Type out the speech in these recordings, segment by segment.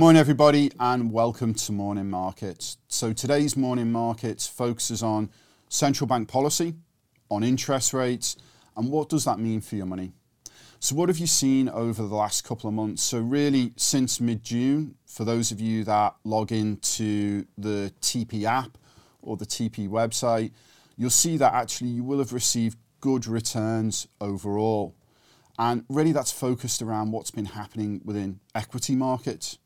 morning, everybody, and welcome to Morning Markets. So, today's Morning Markets focuses on central bank policy, on interest rates, and what does that mean for your money? So, what have you seen over the last couple of months? So, really, since mid June, for those of you that log into the TP app or the TP website, you'll see that actually you will have received good returns overall. And really, that's focused around what's been happening within equity markets.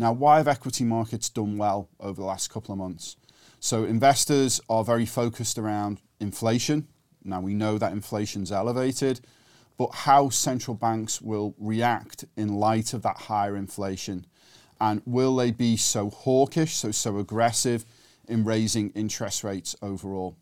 Now, why have equity markets done well over the last couple of months? So, investors are very focused around inflation. Now, we know that inflation's elevated, but how central banks will react in light of that higher inflation. And will they be so hawkish, so, so aggressive in raising interest rates overall?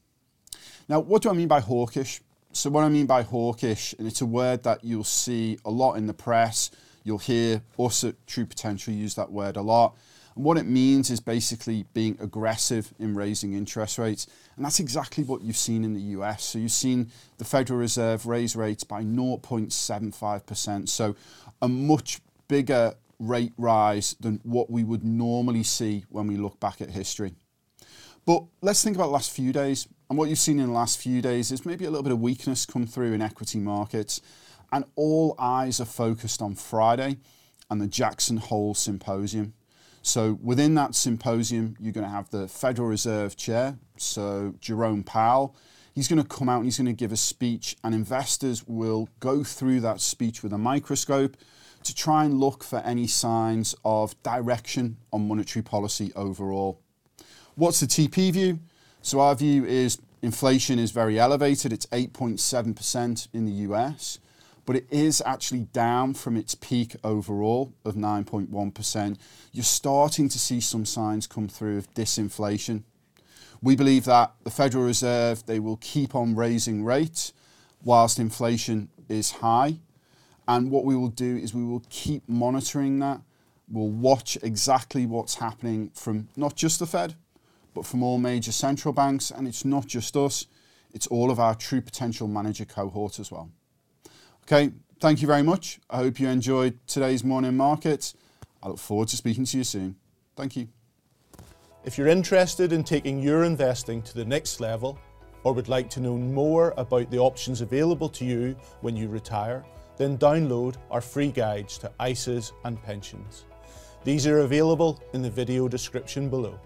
Now, what do I mean by hawkish? So, what I mean by hawkish, and it's a word that you'll see a lot in the press You'll hear us at True Potential use that word a lot. And what it means is basically being aggressive in raising interest rates. And that's exactly what you've seen in the US. So you've seen the Federal Reserve raise rates by 0.75%. So a much bigger rate rise than what we would normally see when we look back at history. But let's think about the last few days. And what you've seen in the last few days is maybe a little bit of weakness come through in equity markets and all eyes are focused on Friday and the Jackson Hole Symposium. So within that symposium, you're going to have the Federal Reserve Chair, so Jerome Powell. He's going to come out and he's going to give a speech, and investors will go through that speech with a microscope to try and look for any signs of direction on monetary policy overall. What's the TP view? So our view is inflation is very elevated. It's 8.7% in the US but it is actually down from its peak overall of 9.1%. You're starting to see some signs come through of disinflation. We believe that the Federal Reserve they will keep on raising rates whilst inflation is high. And what we will do is we will keep monitoring that. We'll watch exactly what's happening from not just the Fed, but from all major central banks. And it's not just us, it's all of our true potential manager cohort as well. Okay, thank you very much. I hope you enjoyed today's morning market. I look forward to speaking to you soon. Thank you. If you're interested in taking your investing to the next level or would like to know more about the options available to you when you retire, then download our free guides to ISAs and pensions. These are available in the video description below.